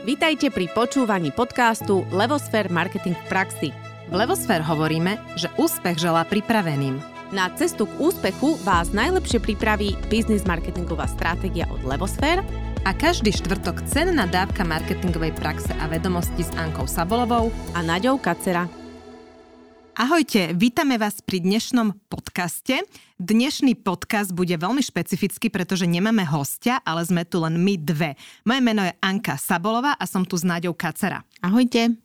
Vítajte pri počúvaní podcastu Levosfér Marketing v praxi. V Levosfér hovoríme, že úspech želá pripraveným. Na cestu k úspechu vás najlepšie pripraví biznis marketingová stratégia od Levosfér a každý štvrtok cenná dávka marketingovej praxe a vedomosti s Ankou Sabolovou a Naďou Kacera. Ahojte, vítame vás pri dnešnom podcaste. Dnešný podcast bude veľmi špecifický, pretože nemáme hostia, ale sme tu len my dve. Moje meno je Anka Sabolová a som tu s Náďou Kacera. Ahojte.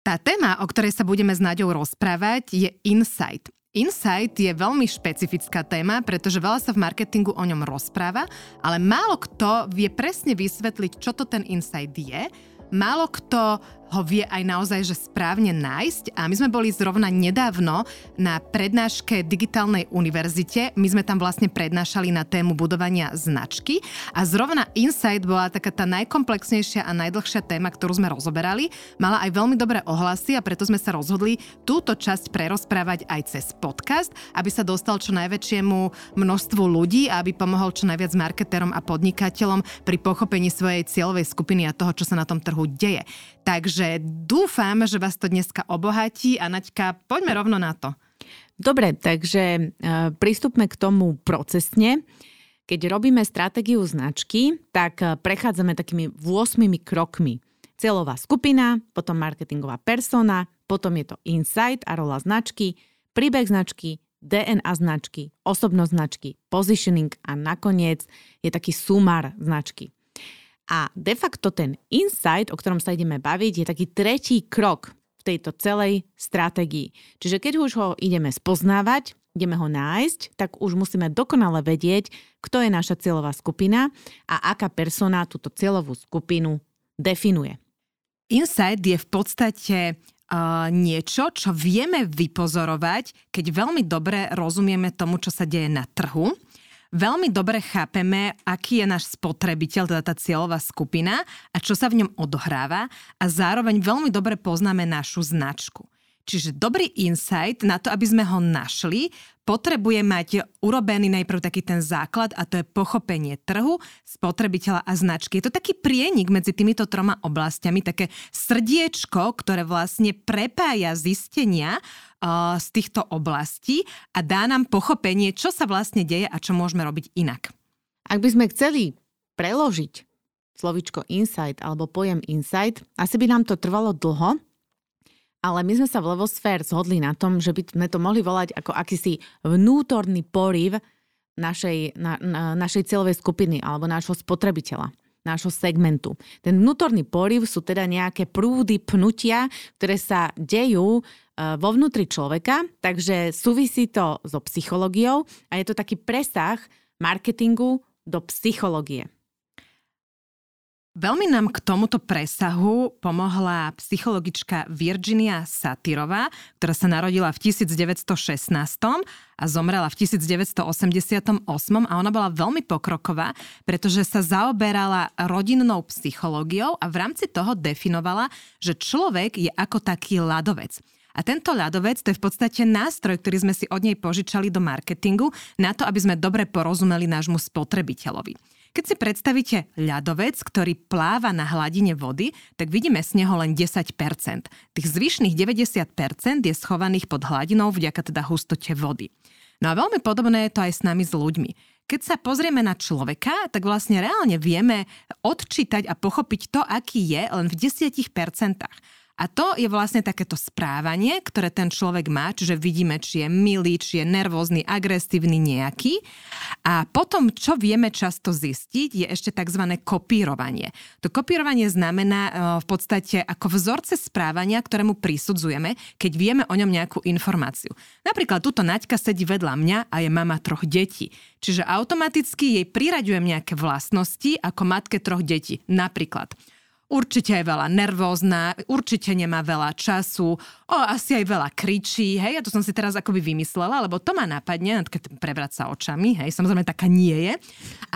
Tá téma, o ktorej sa budeme s Náďou rozprávať, je insight. Insight je veľmi špecifická téma, pretože veľa sa v marketingu o ňom rozpráva, ale málo kto vie presne vysvetliť, čo to ten insight je. Málo kto ho vie aj naozaj že správne nájsť. A my sme boli zrovna nedávno na prednáške Digitálnej univerzite. My sme tam vlastne prednášali na tému budovania značky a zrovna Insight bola taká tá najkomplexnejšia a najdlhšia téma, ktorú sme rozoberali. Mala aj veľmi dobré ohlasy a preto sme sa rozhodli túto časť prerozprávať aj cez podcast, aby sa dostal čo najväčšiemu množstvu ľudí a aby pomohol čo najviac marketérom a podnikateľom pri pochopení svojej cieľovej skupiny a toho, čo sa na tom trhu deje. Takže dúfam, že vás to dneska obohatí a Naďka, poďme rovno na to. Dobre, takže e, prístupme k tomu procesne. Keď robíme stratégiu značky, tak e, prechádzame takými 8 krokmi. Cieľová skupina, potom marketingová persona, potom je to insight a rola značky, príbeh značky, DNA značky, osobnosť značky, positioning a nakoniec je taký sumár značky. A de facto ten insight, o ktorom sa ideme baviť, je taký tretí krok v tejto celej stratégii. Čiže keď už ho ideme spoznávať, ideme ho nájsť, tak už musíme dokonale vedieť, kto je naša cieľová skupina a aká persona túto cieľovú skupinu definuje. Insight je v podstate uh, niečo, čo vieme vypozorovať, keď veľmi dobre rozumieme tomu, čo sa deje na trhu veľmi dobre chápeme, aký je náš spotrebiteľ, teda tá cieľová skupina a čo sa v ňom odohráva a zároveň veľmi dobre poznáme našu značku. Čiže dobrý insight na to, aby sme ho našli, potrebuje mať urobený najprv taký ten základ a to je pochopenie trhu, spotrebiteľa a značky. Je to taký prienik medzi týmito troma oblastiami, také srdiečko, ktoré vlastne prepája zistenia z týchto oblastí a dá nám pochopenie, čo sa vlastne deje a čo môžeme robiť inak. Ak by sme chceli preložiť slovičko insight alebo pojem insight, asi by nám to trvalo dlho, ale my sme sa v Levosfér zhodli na tom, že by sme to mohli volať ako akýsi vnútorný poriv našej, na, na, našej cieľovej skupiny alebo nášho spotrebiteľa nášho segmentu. Ten vnútorný poriv sú teda nejaké prúdy pnutia, ktoré sa dejú vo vnútri človeka, takže súvisí to so psychológiou a je to taký presah marketingu do psychológie. Veľmi nám k tomuto presahu pomohla psychologička Virginia Satyrová, ktorá sa narodila v 1916 a zomrela v 1988 a ona bola veľmi pokroková, pretože sa zaoberala rodinnou psychológiou a v rámci toho definovala, že človek je ako taký ľadovec. A tento ľadovec to je v podstate nástroj, ktorý sme si od nej požičali do marketingu na to, aby sme dobre porozumeli nášmu spotrebiteľovi. Keď si predstavíte ľadovec, ktorý pláva na hladine vody, tak vidíme z neho len 10%. Tých zvyšných 90% je schovaných pod hladinou vďaka teda hustote vody. No a veľmi podobné je to aj s nami s ľuďmi. Keď sa pozrieme na človeka, tak vlastne reálne vieme odčítať a pochopiť to, aký je len v 10%. A to je vlastne takéto správanie, ktoré ten človek má, čiže vidíme, či je milý, či je nervózny, agresívny nejaký. A potom, čo vieme často zistiť, je ešte tzv. kopírovanie. To kopírovanie znamená e, v podstate ako vzorce správania, ktorému prisudzujeme, keď vieme o ňom nejakú informáciu. Napríklad túto Naďka sedí vedľa mňa a je mama troch detí. Čiže automaticky jej priraďujem nejaké vlastnosti ako matke troch detí. Napríklad určite je veľa nervózna, určite nemá veľa času, o, asi aj veľa kričí, hej, ja to som si teraz akoby vymyslela, lebo to ma napadne, keď prevráca očami, hej, samozrejme taká nie je,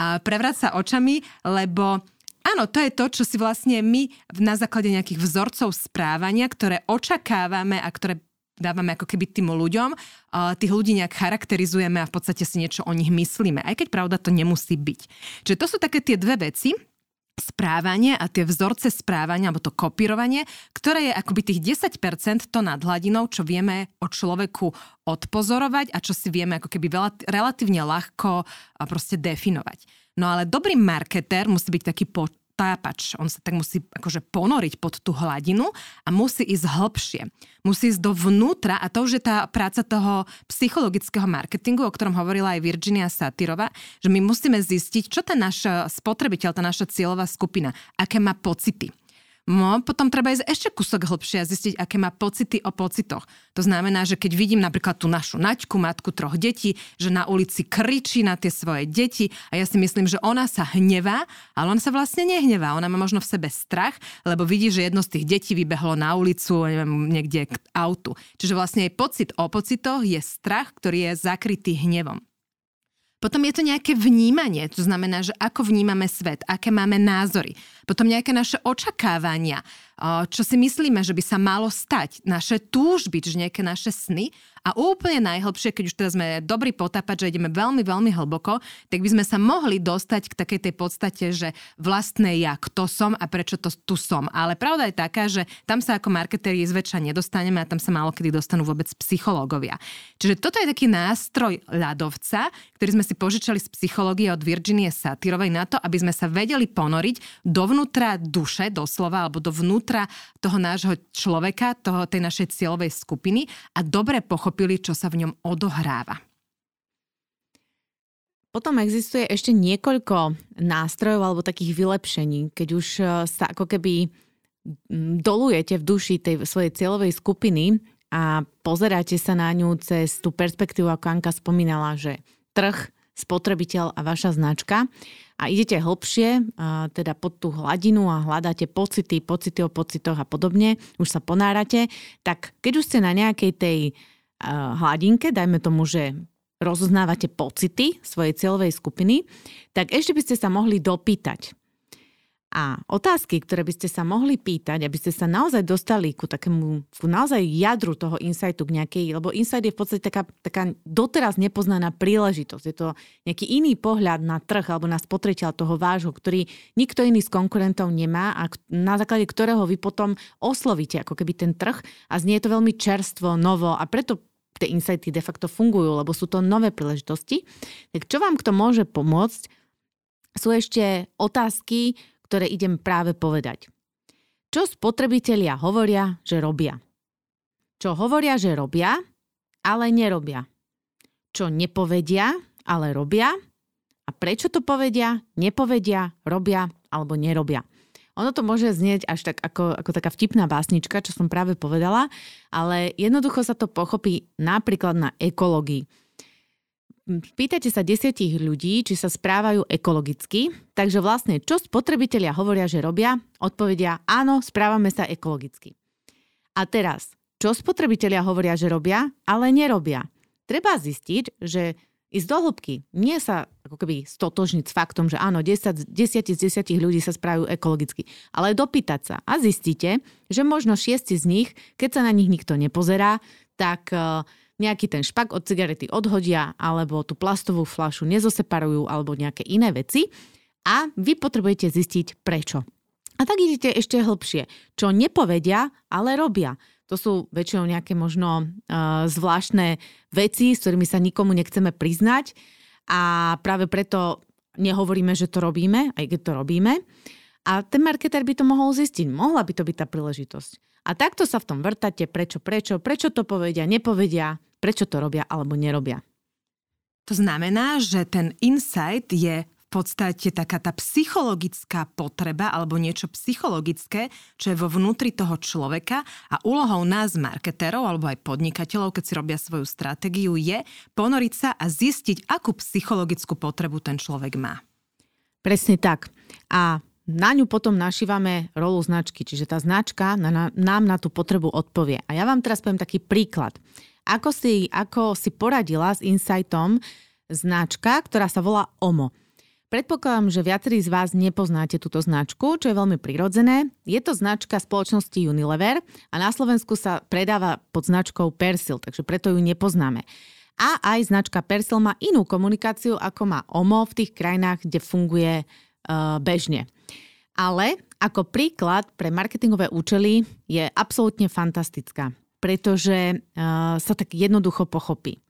a prevráca očami, lebo Áno, to je to, čo si vlastne my na základe nejakých vzorcov správania, ktoré očakávame a ktoré dávame ako keby tým ľuďom, tých ľudí nejak charakterizujeme a v podstate si niečo o nich myslíme. Aj keď pravda to nemusí byť. Čiže to sú také tie dve veci, správanie a tie vzorce správania, alebo to kopírovanie, ktoré je akoby tých 10% to nad hladinou, čo vieme o človeku odpozorovať a čo si vieme ako keby veľa, relatívne ľahko proste definovať. No ale dobrý marketér musí byť taký po, tápač. On sa tak musí akože ponoriť pod tú hladinu a musí ísť hlbšie. Musí ísť dovnútra a to už je tá práca toho psychologického marketingu, o ktorom hovorila aj Virginia Satyrova, že my musíme zistiť, čo ten náš spotrebiteľ, tá naša cieľová skupina, aké má pocity No, potom treba ísť ešte kúsok hlbšie a zistiť, aké má pocity o pocitoch. To znamená, že keď vidím napríklad tú našu Naďku, matku troch detí, že na ulici kričí na tie svoje deti a ja si myslím, že ona sa hnevá, ale ona sa vlastne nehnevá. Ona má možno v sebe strach, lebo vidí, že jedno z tých detí vybehlo na ulicu, neviem, niekde k autu. Čiže vlastne jej pocit o pocitoch je strach, ktorý je zakrytý hnevom. Potom je to nejaké vnímanie, to znamená, že ako vnímame svet, aké máme názory. Potom nejaké naše očakávania, čo si myslíme, že by sa malo stať, naše túžby, čiže nejaké naše sny a úplne najhlbšie, keď už teraz sme dobrí potápať, že ideme veľmi, veľmi hlboko, tak by sme sa mohli dostať k takej tej podstate, že vlastné ja, kto som a prečo to tu som. Ale pravda je taká, že tam sa ako marketéri zväčša nedostaneme a tam sa málo kedy dostanú vôbec psychológovia. Čiže toto je taký nástroj ľadovca, ktorý sme si požičali z psychológie od Virginie Satyrovej na to, aby sme sa vedeli ponoriť dovnútra duše, doslova, alebo dovnútra toho nášho človeka, toho, tej našej cieľovej skupiny a dobre pochopili, čo sa v ňom odohráva. Potom existuje ešte niekoľko nástrojov alebo takých vylepšení, keď už e, sa ako keby dolujete v duši tej svojej cieľovej skupiny a pozeráte sa na ňu cez tú perspektívu, ako Anka spomínala, že trh, spotrebiteľ a vaša značka. A idete hlbšie, teda pod tú hladinu a hľadáte pocity, pocity o pocitoch a podobne, už sa ponárate, tak keď už ste na nejakej tej hladinke, dajme tomu, že rozoznávate pocity svojej cieľovej skupiny, tak ešte by ste sa mohli dopýtať. A otázky, ktoré by ste sa mohli pýtať, aby ste sa naozaj dostali ku takému, ku naozaj jadru toho insightu k nejakej, lebo insight je v podstate taká, taká doteraz nepoznaná príležitosť. Je to nejaký iný pohľad na trh alebo na spotreteľ toho vášho, ktorý nikto iný z konkurentov nemá a na základe ktorého vy potom oslovíte ako keby ten trh a znie to veľmi čerstvo, novo a preto tie insighty de facto fungujú, lebo sú to nové príležitosti. Tak čo vám kto môže pomôcť, sú ešte otázky, ktoré idem práve povedať. Čo spotrebitelia hovoria, že robia? Čo hovoria, že robia, ale nerobia? Čo nepovedia, ale robia? A prečo to povedia, nepovedia, robia alebo nerobia? Ono to môže znieť až tak ako, ako taká vtipná básnička, čo som práve povedala, ale jednoducho sa to pochopí napríklad na ekológii. Pýtate sa desiatich ľudí, či sa správajú ekologicky, takže vlastne čo spotrebitelia hovoria, že robia, odpovedia áno, správame sa ekologicky. A teraz, čo spotrebitelia hovoria, že robia, ale nerobia. Treba zistiť, že ísť do hĺbky, nie sa ako keby stotožniť s faktom, že áno, 10, 10 z 10 ľudí sa správajú ekologicky, ale dopýtať sa a zistíte, že možno 6 z nich, keď sa na nich nikto nepozerá, tak uh, nejaký ten špak od cigarety odhodia alebo tú plastovú fľašu nezoseparujú alebo nejaké iné veci a vy potrebujete zistiť prečo. A tak idete ešte hlbšie. Čo nepovedia, ale robia. To sú väčšinou nejaké možno uh, zvláštne veci, s ktorými sa nikomu nechceme priznať a práve preto nehovoríme, že to robíme, aj keď to robíme. A ten marketer by to mohol zistiť. Mohla by to byť tá príležitosť. A takto sa v tom vrtate, prečo, prečo, prečo to povedia, nepovedia, prečo to robia alebo nerobia. To znamená, že ten insight je v podstate taká tá psychologická potreba alebo niečo psychologické, čo je vo vnútri toho človeka a úlohou nás, marketérov alebo aj podnikateľov, keď si robia svoju stratégiu, je ponoriť sa a zistiť, akú psychologickú potrebu ten človek má. Presne tak. A na ňu potom našívame rolu značky, čiže tá značka na, na, nám na tú potrebu odpovie. A ja vám teraz poviem taký príklad. Ako si, ako si poradila s Insightom značka, ktorá sa volá OMO. Predpokladám, že viacerí z vás nepoznáte túto značku, čo je veľmi prirodzené. Je to značka spoločnosti Unilever a na Slovensku sa predáva pod značkou Persil, takže preto ju nepoznáme. A aj značka Persil má inú komunikáciu, ako má OMO v tých krajinách, kde funguje uh, bežne. Ale ako príklad pre marketingové účely je absolútne fantastická, pretože uh, sa tak jednoducho pochopí.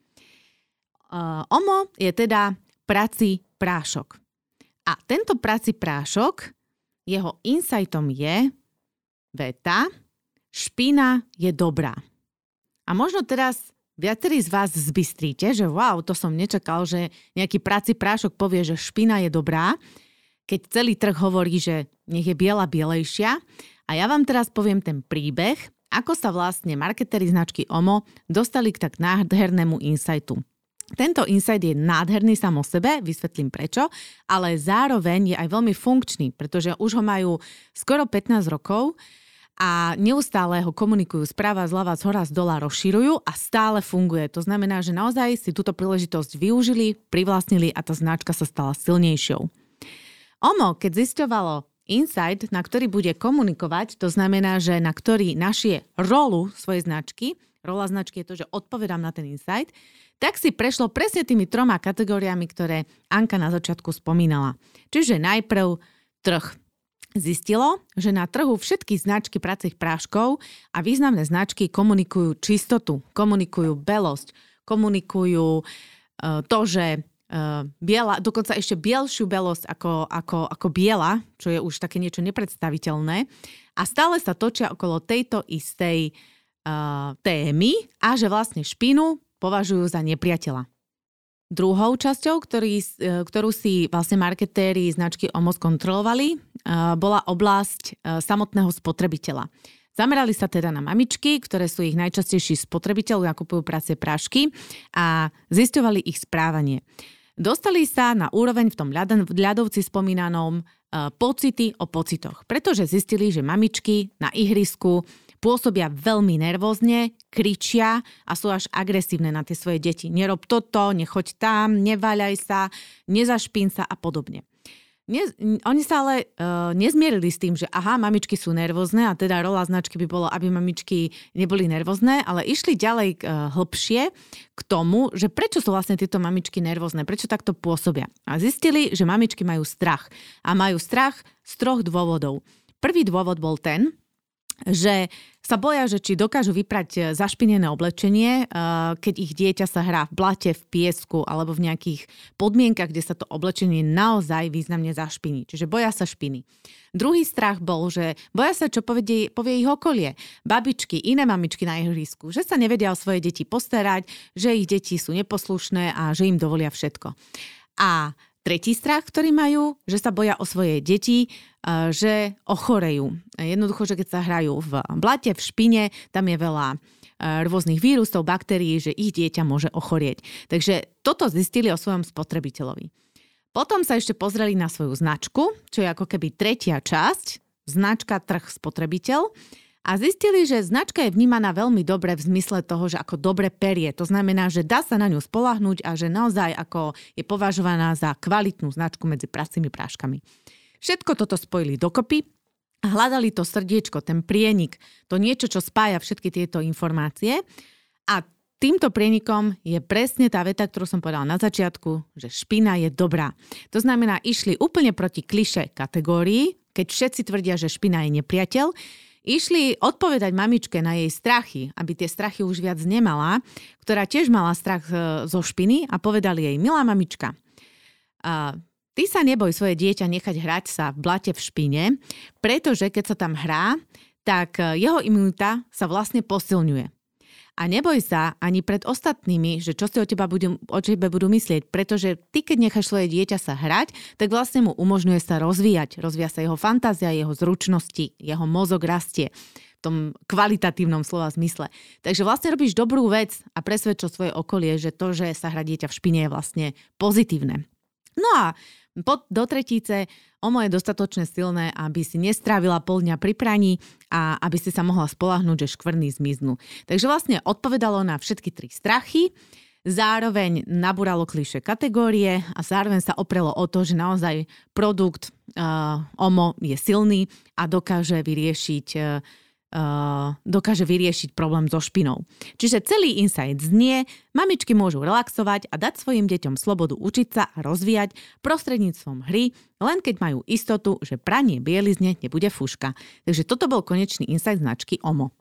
Uh, OMO je teda prací prášok. A tento prací prášok, jeho insightom je veta, špina je dobrá. A možno teraz viacerí z vás zbystríte, že wow, to som nečakal, že nejaký prací prášok povie, že špina je dobrá, keď celý trh hovorí, že nech je biela bielejšia. A ja vám teraz poviem ten príbeh, ako sa vlastne marketéri značky OMO dostali k tak nádhernému insightu. Tento insight je nádherný sam o sebe, vysvetlím prečo, ale zároveň je aj veľmi funkčný, pretože už ho majú skoro 15 rokov a neustále ho komunikujú správa zľava, z hora, z dola, rozširujú a stále funguje. To znamená, že naozaj si túto príležitosť využili, privlastnili a tá značka sa stala silnejšou. OMO, keď zisťovalo insight, na ktorý bude komunikovať, to znamená, že na ktorý našie rolu svojej značky, rola značky je to, že odpovedám na ten insight, tak si prešlo presne tými troma kategóriami, ktoré Anka na začiatku spomínala. Čiže najprv trh. Zistilo, že na trhu všetky značky pracích práškov a významné značky komunikujú čistotu, komunikujú belosť, komunikujú uh, to, že uh, biela, dokonca ešte bielšiu belosť ako, ako, ako biela, čo je už také niečo nepredstaviteľné. A stále sa točia okolo tejto istej uh, témy a že vlastne špinu považujú za nepriateľa. Druhou časťou, ktorý, e, ktorú si vlastne marketéri značky OMOS kontrolovali, bola oblasť samotného spotrebiteľa. Zamerali sa teda na mamičky, ktoré sú ich najčastejší spotrebiteľ, nakupujú práce prášky a zistovali ich správanie. Dostali sa na úroveň v tom ľadovci spomínanom pocity o pocitoch, pretože zistili, že mamičky na ihrisku pôsobia veľmi nervózne, kričia a sú až agresívne na tie svoje deti. Nerob toto, nechoď tam, neváľaj sa, nezašpín sa a podobne. Ne, oni sa ale uh, nezmierili s tým, že aha, mamičky sú nervózne a teda rola značky by bolo, aby mamičky neboli nervózne, ale išli ďalej uh, hlbšie k tomu, že prečo sú vlastne tieto mamičky nervózne, prečo takto pôsobia. A zistili, že mamičky majú strach. A majú strach z troch dôvodov. Prvý dôvod bol ten, že sa boja, že či dokážu vyprať e, zašpinené oblečenie, e, keď ich dieťa sa hrá v blate, v piesku alebo v nejakých podmienkach, kde sa to oblečenie naozaj významne zašpiní. Čiže boja sa špiny. Druhý strach bol, že boja sa, čo povie, povie ich okolie. Babičky, iné mamičky na ihrisku, že sa nevedia o svoje deti postarať, že ich deti sú neposlušné a že im dovolia všetko. A Tretí strach, ktorý majú, že sa boja o svoje deti, že ochorejú. Jednoducho, že keď sa hrajú v blate, v špine, tam je veľa rôznych vírusov, baktérií, že ich dieťa môže ochorieť. Takže toto zistili o svojom spotrebiteľovi. Potom sa ešte pozreli na svoju značku, čo je ako keby tretia časť, značka trh spotrebiteľ a zistili, že značka je vnímaná veľmi dobre v zmysle toho, že ako dobre perie. To znamená, že dá sa na ňu spolahnúť a že naozaj ako je považovaná za kvalitnú značku medzi pracími práškami. Všetko toto spojili dokopy a hľadali to srdiečko, ten prienik, to niečo, čo spája všetky tieto informácie. A týmto prienikom je presne tá veta, ktorú som povedala na začiatku, že špina je dobrá. To znamená, išli úplne proti kliše kategórii, keď všetci tvrdia, že špina je nepriateľ, Išli odpovedať mamičke na jej strachy, aby tie strachy už viac nemala, ktorá tiež mala strach e, zo špiny a povedali jej, milá mamička, ty sa neboj svoje dieťa nechať hrať sa v blate v špine, pretože keď sa tam hrá, tak e, jeho imunita sa vlastne posilňuje. A neboj sa ani pred ostatnými, že čo si o, teba budú, o tebe budú myslieť, pretože ty, keď necháš svoje dieťa sa hrať, tak vlastne mu umožňuje sa rozvíjať. Rozvíja sa jeho fantázia, jeho zručnosti, jeho mozog rastie v tom kvalitatívnom slova zmysle. Takže vlastne robíš dobrú vec a presvedčo svoje okolie, že to, že sa hrá dieťa v špine je vlastne pozitívne. No a pod, do tretíce OMO je dostatočne silné, aby si nestrávila pol dňa pri praní a aby si sa mohla spolahnúť, že škvrny zmiznú. Takže vlastne odpovedalo na všetky tri strachy, zároveň nabúralo kliše kategórie a zároveň sa oprelo o to, že naozaj produkt uh, OMO je silný a dokáže vyriešiť uh, dokáže vyriešiť problém so špinou. Čiže celý insight znie, mamičky môžu relaxovať a dať svojim deťom slobodu učiť sa a rozvíjať prostredníctvom hry, len keď majú istotu, že pranie bielizne nebude fuška. Takže toto bol konečný insight značky OMO.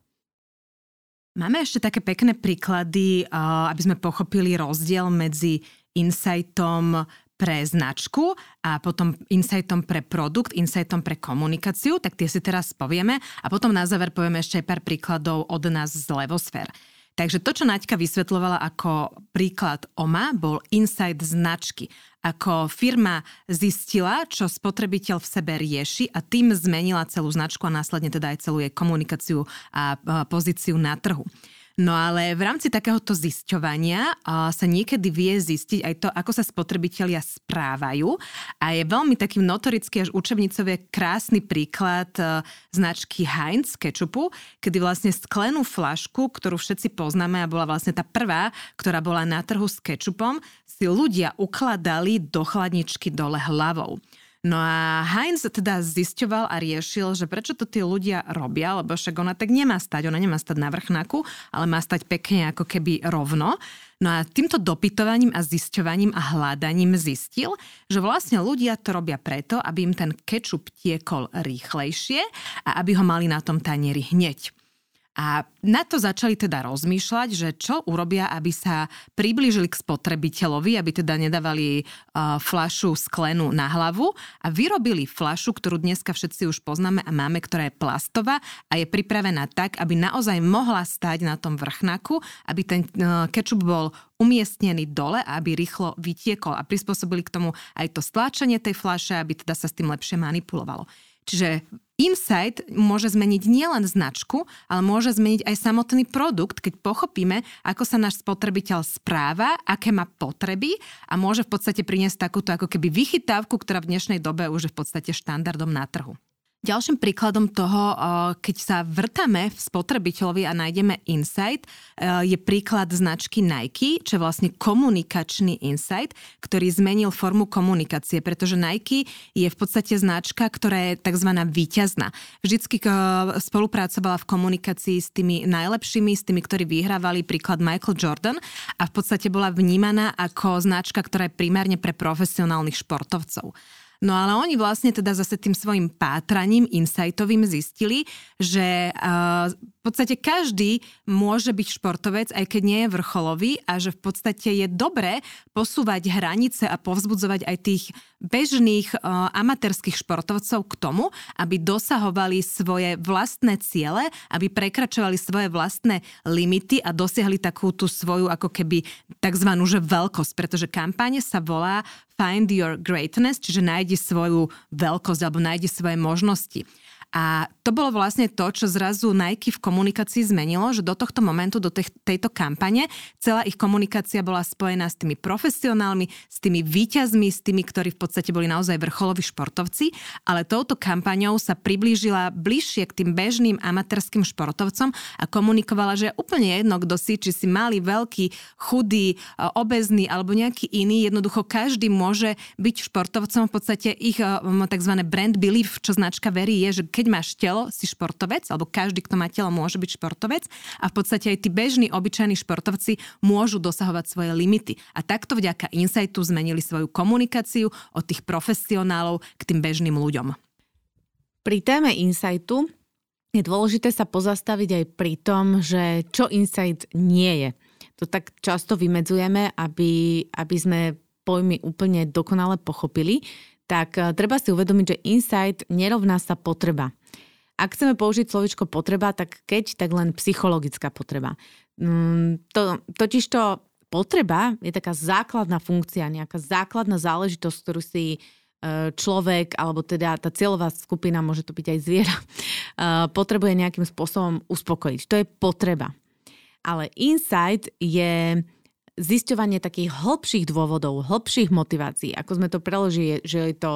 Máme ešte také pekné príklady, aby sme pochopili rozdiel medzi insightom pre značku a potom insightom pre produkt, insightom pre komunikáciu, tak tie si teraz povieme a potom na záver povieme ešte aj pár príkladov od nás z Levosfér. Takže to, čo Naďka vysvetlovala ako príklad OMA, bol insight značky. Ako firma zistila, čo spotrebiteľ v sebe rieši a tým zmenila celú značku a následne teda aj celú jej komunikáciu a pozíciu na trhu. No ale v rámci takéhoto zisťovania sa niekedy vie zistiť aj to, ako sa spotrebitelia správajú a je veľmi takým notorický až učebnicový krásny príklad e, značky Heinz kečupu, kedy vlastne sklenú flašku, ktorú všetci poznáme a bola vlastne tá prvá, ktorá bola na trhu s kečupom, si ľudia ukladali do chladničky dole hlavou. No a Heinz teda zisťoval a riešil, že prečo to tí ľudia robia, lebo však ona tak nemá stať, ona nemá stať na vrchnaku, ale má stať pekne ako keby rovno. No a týmto dopytovaním a zisťovaním a hľadaním zistil, že vlastne ľudia to robia preto, aby im ten kečup tiekol rýchlejšie a aby ho mali na tom tanieri hneď. A na to začali teda rozmýšľať, že čo urobia, aby sa priblížili k spotrebiteľovi, aby teda nedávali uh, flašu sklenú na hlavu a vyrobili flašu, ktorú dneska všetci už poznáme a máme, ktorá je plastová a je pripravená tak, aby naozaj mohla stať na tom vrchnaku, aby ten uh, kečup bol umiestnený dole aby rýchlo vytiekol a prispôsobili k tomu aj to stláčanie tej flaše, aby teda sa s tým lepšie manipulovalo. Čiže Insight môže zmeniť nielen značku, ale môže zmeniť aj samotný produkt, keď pochopíme, ako sa náš spotrebiteľ správa, aké má potreby a môže v podstate priniesť takúto ako keby vychytávku, ktorá v dnešnej dobe už je v podstate štandardom na trhu. Ďalším príkladom toho, keď sa vrtame v spotrebiteľovi a nájdeme insight, je príklad značky Nike, čo je vlastne komunikačný insight, ktorý zmenil formu komunikácie, pretože Nike je v podstate značka, ktorá je tzv. výťazná. Vždycky spolupracovala v komunikácii s tými najlepšími, s tými, ktorí vyhrávali, príklad Michael Jordan a v podstate bola vnímaná ako značka, ktorá je primárne pre profesionálnych športovcov. No ale oni vlastne teda zase tým svojim pátraním insightovým zistili, že uh, v podstate každý môže byť športovec, aj keď nie je vrcholový a že v podstate je dobré posúvať hranice a povzbudzovať aj tých bežných uh, amatérských športovcov k tomu, aby dosahovali svoje vlastné ciele, aby prekračovali svoje vlastné limity a dosiahli takú tú svoju ako keby tzv. že veľkosť, pretože kampáne sa volá Find Your Greatness, čiže nájdi svoju veľkosť alebo nájdi svoje možnosti. A to bolo vlastne to, čo zrazu Nike v komunikácii zmenilo, že do tohto momentu, do tej, tejto kampane, celá ich komunikácia bola spojená s tými profesionálmi, s tými výťazmi, s tými, ktorí v podstate boli naozaj vrcholoví športovci, ale touto kampaňou sa priblížila bližšie k tým bežným amatérským športovcom a komunikovala, že je úplne jedno, kto si, či si mali veľký, chudý, obezný alebo nejaký iný, jednoducho každý môže byť športovcom, v podstate ich tzv. brand belief, čo značka verí, je, že keď máš telo, si športovec, alebo každý, kto má telo, môže byť športovec a v podstate aj tí bežní, obyčajní športovci môžu dosahovať svoje limity. A takto vďaka Insightu zmenili svoju komunikáciu od tých profesionálov k tým bežným ľuďom. Pri téme Insightu je dôležité sa pozastaviť aj pri tom, že čo Insight nie je. To tak často vymedzujeme, aby, aby sme pojmy úplne dokonale pochopili tak eh, treba si uvedomiť, že insight nerovná sa potreba. Ak chceme použiť slovičko potreba, tak keď, tak len psychologická potreba. Mm, to, totižto potreba je taká základná funkcia, nejaká základná záležitosť, ktorú si eh, človek, alebo teda tá cieľová skupina, môže to byť aj zviera, eh, potrebuje nejakým spôsobom uspokojiť. To je potreba. Ale insight je zisťovanie takých hĺbších dôvodov, hĺbších motivácií, ako sme to preložili, že je to,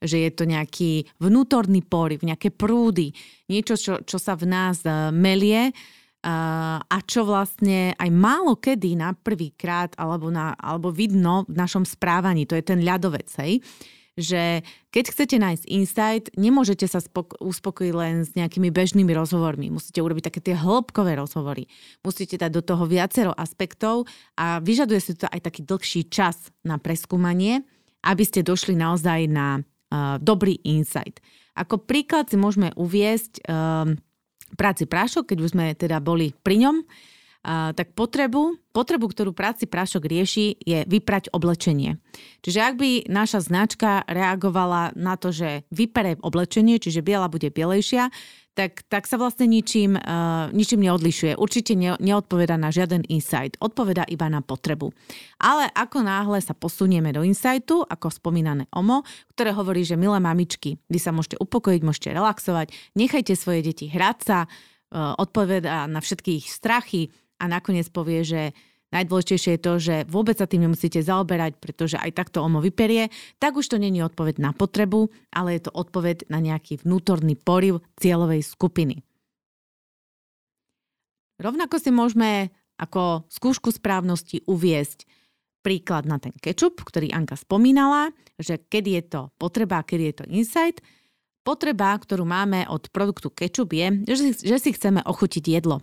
že je to nejaký vnútorný poriv, nejaké prúdy, niečo, čo, čo sa v nás uh, melie uh, a čo vlastne aj málo kedy na prvýkrát alebo, alebo vidno v našom správaní. To je ten ľadovec, hej? Že keď chcete nájsť insight, nemôžete sa spok- uspokojiť len s nejakými bežnými rozhovormi. Musíte urobiť také tie hĺbkové rozhovory. Musíte dať do toho viacero aspektov a vyžaduje si to aj taký dlhší čas na preskúmanie, aby ste došli naozaj na uh, dobrý insight. Ako príklad si môžeme uviesť uh, práci prášok, keď už sme teda boli pri ňom, uh, tak potrebu, potrebu, ktorú práci prášok rieši, je vyprať oblečenie. Čiže ak by naša značka reagovala na to, že vypere oblečenie, čiže biela bude bielejšia, tak, tak sa vlastne ničím, uh, ničím neodlišuje. Určite ne, neodpoveda na žiaden insight, odpoveda iba na potrebu. Ale ako náhle sa posunieme do insightu, ako spomínané OMO, ktoré hovorí, že milé mamičky, vy sa môžete upokojiť, môžete relaxovať, nechajte svoje deti hrať sa, uh, odpoveda na všetky ich strachy a nakoniec povie, že Najdôležitejšie je to, že vôbec sa tým nemusíte zaoberať, pretože aj takto omo vyperie, tak už to není odpoveď na potrebu, ale je to odpoveď na nejaký vnútorný poriv cieľovej skupiny. Rovnako si môžeme ako skúšku správnosti uviesť príklad na ten kečup, ktorý Anka spomínala, že kedy je to potreba a kedy je to insight. Potreba, ktorú máme od produktu kečup je, že si, že si chceme ochutiť jedlo.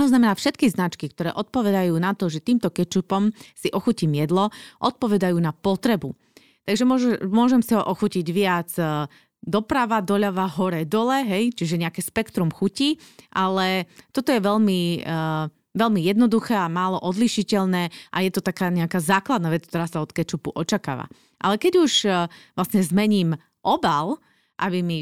To znamená, všetky značky, ktoré odpovedajú na to, že týmto kečupom si ochutím jedlo, odpovedajú na potrebu. Takže môžem si ho ochutiť viac e, doprava, doľava, hore, dole, hej, čiže nejaké spektrum chutí, ale toto je veľmi, uh, veľmi jednoduché a málo odlišiteľné a je to taká nejaká základná vec, ktorá sa od kečupu očakáva. Ale keď už uh, vlastne zmením obal, aby mi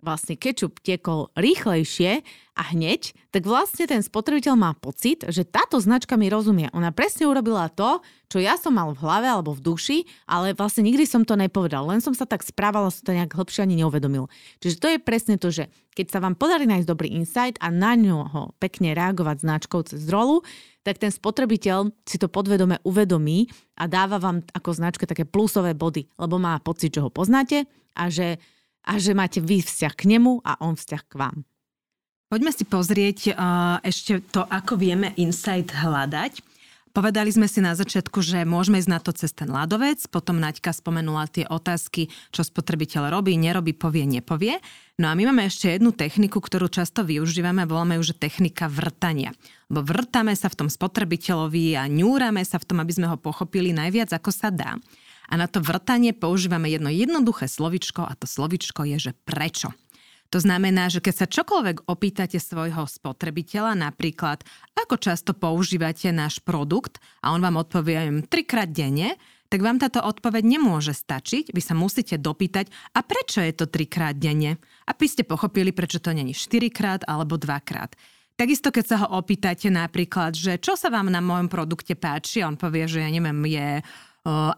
vlastne kečup tiekol rýchlejšie a hneď, tak vlastne ten spotrebiteľ má pocit, že táto značka mi rozumie. Ona presne urobila to, čo ja som mal v hlave alebo v duši, ale vlastne nikdy som to nepovedal. Len som sa tak správala, som to nejak hlbšie ani neuvedomil. Čiže to je presne to, že keď sa vám podarí nájsť dobrý insight a na ňo pekne reagovať značkou cez rolu, tak ten spotrebiteľ si to podvedome uvedomí a dáva vám ako značke také plusové body, lebo má pocit, že ho poznáte a že a že máte vy vzťah k nemu a on vzťah k vám. Poďme si pozrieť uh, ešte to, ako vieme insight hľadať. Povedali sme si na začiatku, že môžeme ísť na to cez ten ľadovec, potom Naďka spomenula tie otázky, čo spotrebiteľ robí, nerobí, povie, nepovie. No a my máme ešte jednu techniku, ktorú často využívame, voláme ju, že technika vrtania. Lebo vrtame sa v tom spotrebiteľovi a ňúrame sa v tom, aby sme ho pochopili najviac, ako sa dá. A na to vrtanie používame jedno jednoduché slovičko a to slovičko je, že prečo. To znamená, že keď sa čokoľvek opýtate svojho spotrebiteľa, napríklad ako často používate náš produkt a on vám odpovie trikrát denne, tak vám táto odpoveď nemôže stačiť. Vy sa musíte dopýtať, a prečo je to trikrát denne? Aby ste pochopili, prečo to není štyrikrát alebo dvakrát. Takisto, keď sa ho opýtate napríklad, že čo sa vám na mojom produkte páči, on povie, že ja neviem, je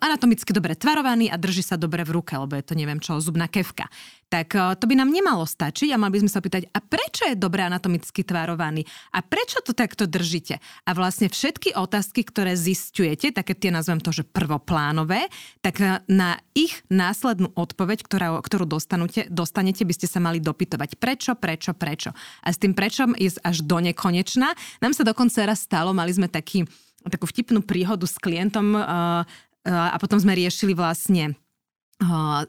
anatomicky dobre tvarovaný a drží sa dobre v ruke, lebo je to neviem čo, zubná kevka. Tak to by nám nemalo stačiť a mali by sme sa opýtať, a prečo je dobre anatomicky tvarovaný? A prečo to takto držíte? A vlastne všetky otázky, ktoré zistujete, také tie nazvem to, že prvoplánové, tak na ich následnú odpoveď, ktorá, ktorú dostanete, dostanete, by ste sa mali dopytovať. Prečo, prečo, prečo? A s tým prečom ísť až do nekonečna. Nám sa dokonca raz stalo, mali sme taký takú vtipnú príhodu s klientom, a potom sme riešili vlastne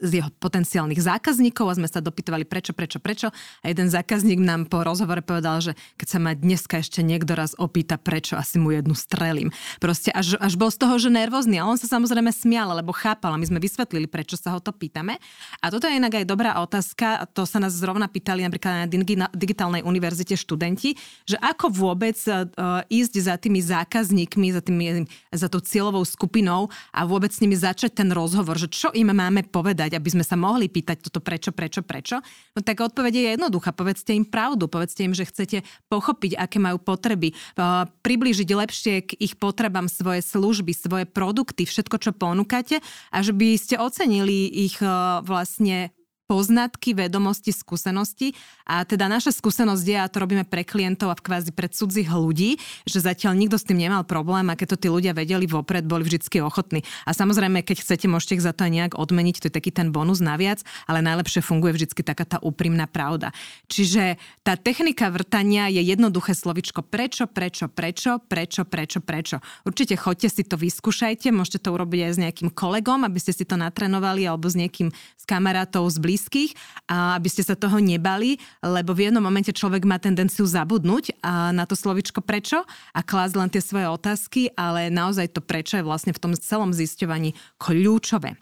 z jeho potenciálnych zákazníkov a sme sa dopytovali prečo, prečo, prečo. A jeden zákazník nám po rozhovore povedal, že keď sa ma dneska ešte niekto raz opýta prečo, asi mu jednu strelím. Proste až, až bol z toho, že nervózny. A on sa samozrejme smial, lebo chápal a my sme vysvetlili, prečo sa ho to pýtame. A toto je inak aj dobrá otázka. To sa nás zrovna pýtali napríklad na digitálnej univerzite študenti, že ako vôbec uh, ísť za tými zákazníkmi, za, tými, za tou cieľovou skupinou a vôbec s nimi začať ten rozhovor, že čo im máme povedať, aby sme sa mohli pýtať toto prečo, prečo, prečo, no tak odpoveď je jednoduchá. Povedzte im pravdu, povedzte im, že chcete pochopiť, aké majú potreby, priblížiť lepšie k ich potrebám svoje služby, svoje produkty, všetko, čo ponúkate a že by ste ocenili ich vlastne poznatky, vedomosti, skúsenosti. A teda naša skúsenosť je, a to robíme pre klientov a v kvázi pre cudzích ľudí, že zatiaľ nikto s tým nemal problém a keď to tí ľudia vedeli vopred, boli vždy ochotní. A samozrejme, keď chcete, môžete ich za to aj nejak odmeniť, to je taký ten bonus naviac, ale najlepšie funguje vždy taká tá úprimná pravda. Čiže tá technika vrtania je jednoduché slovičko prečo, prečo, prečo, prečo, prečo, prečo. Určite choďte si to, vyskúšajte, môžete to urobiť aj s nejakým kolegom, aby ste si to natrenovali alebo s niekým z kamarátov, z blízkych, a aby ste sa toho nebali, lebo v jednom momente človek má tendenciu zabudnúť na to slovičko prečo a klásť len tie svoje otázky, ale naozaj to prečo je vlastne v tom celom zisťovaní kľúčové.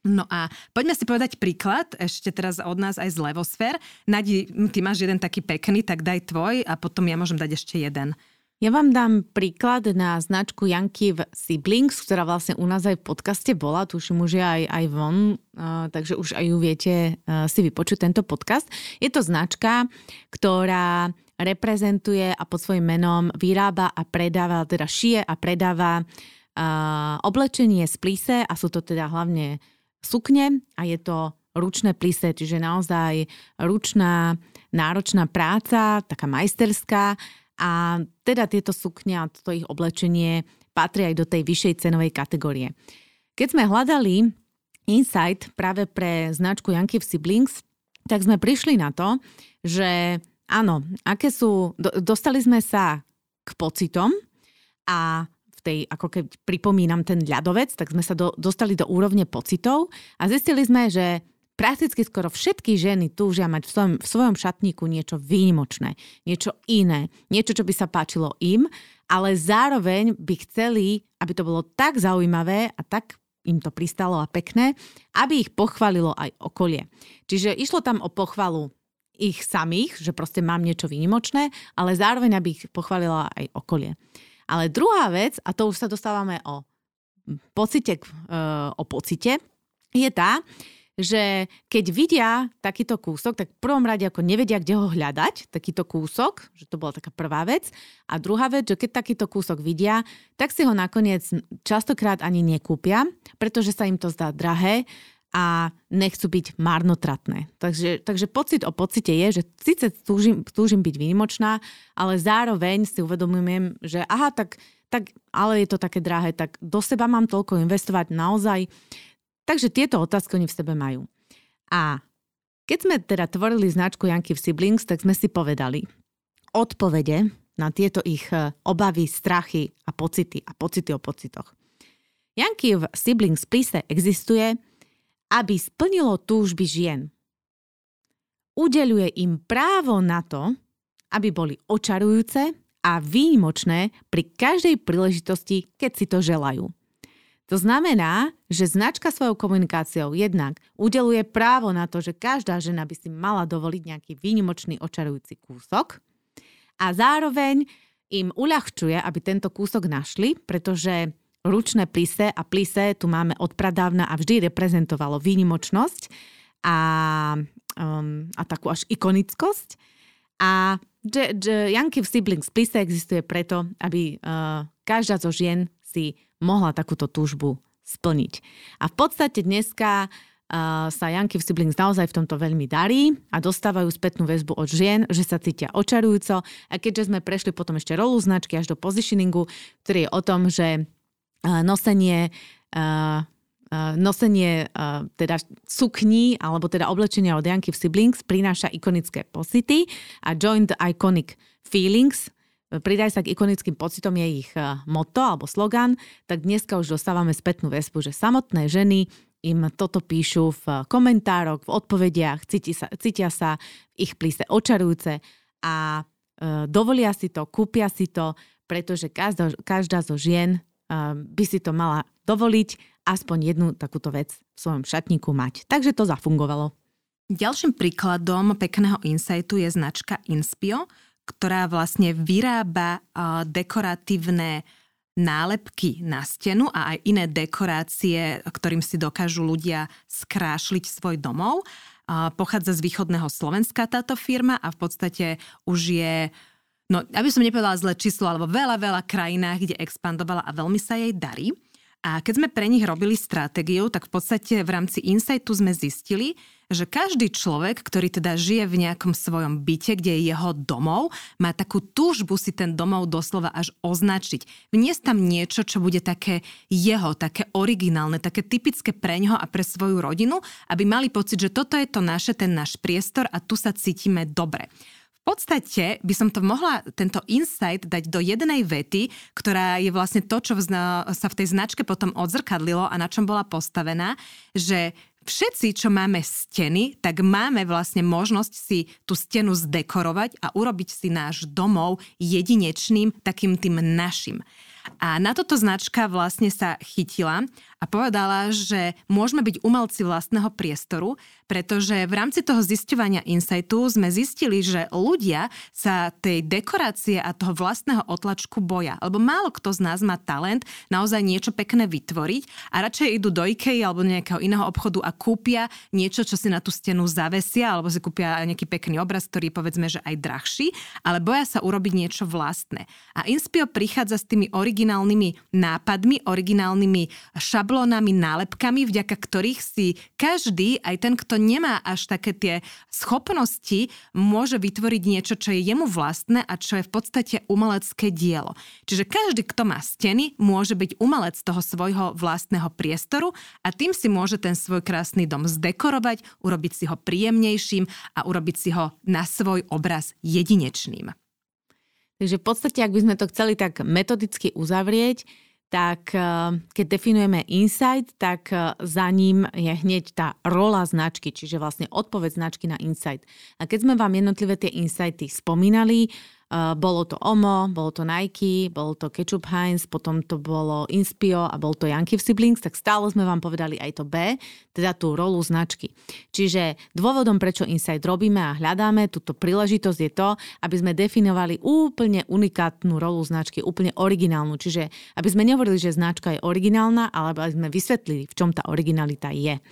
No a poďme si povedať príklad, ešte teraz od nás aj z Levosfér. Nadi, ty máš jeden taký pekný, tak daj tvoj a potom ja môžem dať ešte jeden. Ja vám dám príklad na značku Janky v Siblings, ktorá vlastne u nás aj v podcaste bola, tuším už je aj, aj von, takže už aj ju viete si vypočuť tento podcast. Je to značka, ktorá reprezentuje a pod svojím menom vyrába a predáva, teda šije a predáva oblečenie z plíse a sú to teda hlavne sukne a je to ručné plise, čiže naozaj ručná, náročná práca, taká majsterská a teda tieto sukne a toto ich oblečenie patrí aj do tej vyššej cenovej kategórie. Keď sme hľadali insight práve pre značku Yankee Siblings, tak sme prišli na to, že áno, aké sú, do, dostali sme sa k pocitom a v tej, ako keď pripomínam ten ľadovec, tak sme sa do, dostali do úrovne pocitov a zistili sme, že prakticky skoro všetky ženy túžia mať v svojom, v svojom šatníku niečo výnimočné, niečo iné, niečo, čo by sa páčilo im, ale zároveň by chceli, aby to bolo tak zaujímavé a tak im to pristalo a pekné, aby ich pochválilo aj okolie. Čiže išlo tam o pochvalu ich samých, že proste mám niečo výnimočné, ale zároveň, aby ich pochválila aj okolie. Ale druhá vec, a to už sa dostávame o pocite, e, o pocite, je tá, že keď vidia takýto kúsok, tak v prvom rade ako nevedia, kde ho hľadať, takýto kúsok, že to bola taká prvá vec. A druhá vec, že keď takýto kúsok vidia, tak si ho nakoniec častokrát ani nekúpia, pretože sa im to zdá drahé a nechcú byť marnotratné. Takže, takže pocit o pocite je, že síce túžim, túžim byť výnimočná, ale zároveň si uvedomujem, že aha, tak, tak ale je to také drahé, tak do seba mám toľko investovať naozaj Takže tieto otázky oni v sebe majú. A keď sme teda tvorili značku Janky v Siblings, tak sme si povedali odpovede na tieto ich e, obavy, strachy a pocity a pocity o pocitoch. Janky v Siblings plise existuje, aby splnilo túžby žien. Udeluje im právo na to, aby boli očarujúce a výnimočné pri každej príležitosti, keď si to želajú. To znamená, že značka svojou komunikáciou jednak udeluje právo na to, že každá žena by si mala dovoliť nejaký výnimočný očarujúci kúsok a zároveň im uľahčuje, aby tento kúsok našli, pretože ručné plise a plise tu máme od pradávna a vždy reprezentovalo výnimočnosť a, um, a takú až ikonickosť. A Janky v Siblings plise existuje preto, aby uh, každá zo žien si mohla takúto túžbu splniť. A v podstate dneska uh, sa Janky v Siblings naozaj v tomto veľmi darí a dostávajú spätnú väzbu od žien, že sa cítia očarujúco. A keďže sme prešli potom ešte rolu značky až do positioningu, ktorý je o tom, že uh, nosenie uh, nosenie teda sukní alebo teda oblečenia od Janky v Siblings prináša ikonické pocity a Join the Iconic Feelings pridaj sa k ikonickým pocitom je ich eh, motto alebo slogan, tak dneska už dostávame spätnú väzbu, že samotné ženy im toto píšu v komentároch, v odpovediach, cíti sa, cítia sa v ich plíse očarujúce a e, dovolia si to, kúpia si to, pretože každá, každá zo žien e, by si to mala dovoliť aspoň jednu takúto vec v svojom šatníku mať. Takže to zafungovalo. Ďalším príkladom pekného insightu je značka Inspio, ktorá vlastne vyrába dekoratívne nálepky na stenu a aj iné dekorácie, ktorým si dokážu ľudia skrášliť svoj domov. Pochádza z východného Slovenska táto firma a v podstate už je no aby som nepovedala zlé číslo, alebo veľa, veľa krajinách, kde expandovala a veľmi sa jej darí. A keď sme pre nich robili stratégiu, tak v podstate v rámci Insightu sme zistili, že každý človek, ktorý teda žije v nejakom svojom byte, kde je jeho domov, má takú túžbu si ten domov doslova až označiť. Vniesť tam niečo, čo bude také jeho, také originálne, také typické pre ňoho a pre svoju rodinu, aby mali pocit, že toto je to naše, ten náš priestor a tu sa cítime dobre. V podstate by som to mohla, tento insight, dať do jednej vety, ktorá je vlastne to, čo sa v tej značke potom odzrkadlilo a na čom bola postavená, že všetci, čo máme steny, tak máme vlastne možnosť si tú stenu zdekorovať a urobiť si náš domov jedinečným, takým tým našim. A na toto značka vlastne sa chytila a povedala, že môžeme byť umelci vlastného priestoru, pretože v rámci toho zisťovania insightu sme zistili, že ľudia sa tej dekorácie a toho vlastného otlačku boja. Lebo málo kto z nás má talent naozaj niečo pekné vytvoriť a radšej idú do IKEA alebo nejakého iného obchodu a kúpia niečo, čo si na tú stenu zavesia alebo si kúpia nejaký pekný obraz, ktorý je povedzme, že aj drahší, ale boja sa urobiť niečo vlastné. A Inspio prichádza s tými originálnymi nápadmi, originálnymi šablónami šablónami, nálepkami, vďaka ktorých si každý, aj ten, kto nemá až také tie schopnosti, môže vytvoriť niečo, čo je jemu vlastné a čo je v podstate umelecké dielo. Čiže každý, kto má steny, môže byť umelec toho svojho vlastného priestoru a tým si môže ten svoj krásny dom zdekorovať, urobiť si ho príjemnejším a urobiť si ho na svoj obraz jedinečným. Takže v podstate, ak by sme to chceli tak metodicky uzavrieť, tak eh, keď definujeme insight, tak eh, za ním je hneď tá rola značky, čiže vlastne odpoveď značky na insight. A keď sme vám jednotlivé tie insighty spomínali, bolo to Omo, bolo to Nike, bolo to Ketchup Heinz, potom to bolo Inspio a bol to Yankee Siblings, tak stále sme vám povedali aj to B, teda tú rolu značky. Čiže dôvodom, prečo Insight robíme a hľadáme túto príležitosť je to, aby sme definovali úplne unikátnu rolu značky, úplne originálnu. Čiže aby sme nehovorili, že značka je originálna, ale aby sme vysvetlili, v čom tá originalita je.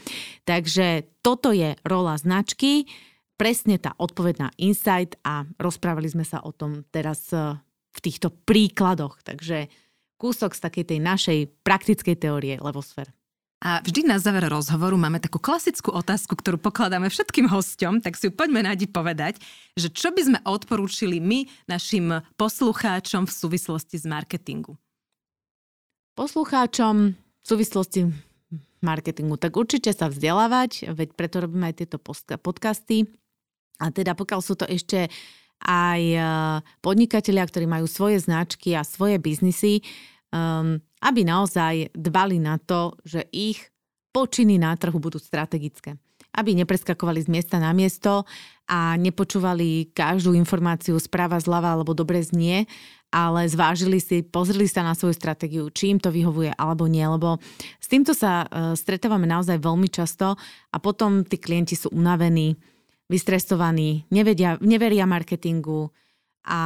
Takže toto je rola značky presne tá odpoveď na insight a rozprávali sme sa o tom teraz e, v týchto príkladoch. Takže kúsok z takej tej našej praktickej teórie Levosfér. A vždy na záver rozhovoru máme takú klasickú otázku, ktorú pokladáme všetkým hosťom, tak si ju poďme nádi povedať, že čo by sme odporúčili my našim poslucháčom v súvislosti s marketingu? Poslucháčom v súvislosti marketingu, tak určite sa vzdelávať, veď preto robíme aj tieto podcasty, a teda pokiaľ sú to ešte aj e, podnikatelia, ktorí majú svoje značky a svoje biznisy, um, aby naozaj dbali na to, že ich počiny na trhu budú strategické. Aby nepreskakovali z miesta na miesto a nepočúvali každú informáciu správa zľava alebo dobre znie, ale zvážili si, pozreli sa na svoju stratégiu, či im to vyhovuje alebo nie, lebo s týmto sa uh, stretávame naozaj veľmi často a potom tí klienti sú unavení, vystresovaní, nevedia, neveria marketingu a,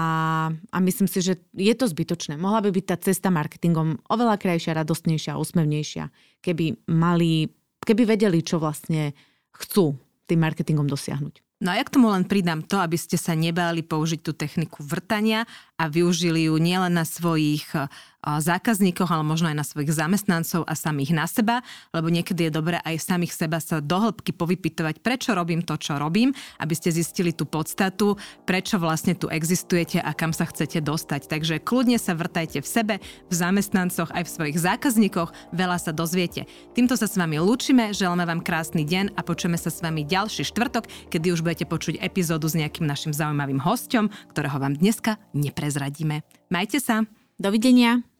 a myslím si, že je to zbytočné. Mohla by byť tá cesta marketingom oveľa krajšia, radostnejšia, úsmevnejšia, keby mali, keby vedeli, čo vlastne chcú tým marketingom dosiahnuť. No a ja k tomu len pridám to, aby ste sa nebáli použiť tú techniku vrtania a využili ju nielen na svojich zákazníkoch, ale možno aj na svojich zamestnancov a samých na seba, lebo niekedy je dobré aj samých seba sa dohlbky povypitovať, prečo robím to, čo robím, aby ste zistili tú podstatu, prečo vlastne tu existujete a kam sa chcete dostať. Takže kľudne sa vrtajte v sebe, v zamestnancoch, aj v svojich zákazníkoch, veľa sa dozviete. Týmto sa s vami lúčime, želáme vám krásny deň a počujeme sa s vami ďalší štvrtok, kedy už budete počuť epizódu s nejakým našim zaujímavým hostom, ktorého vám dneska neprezradíme. Majte sa! Dovidenia!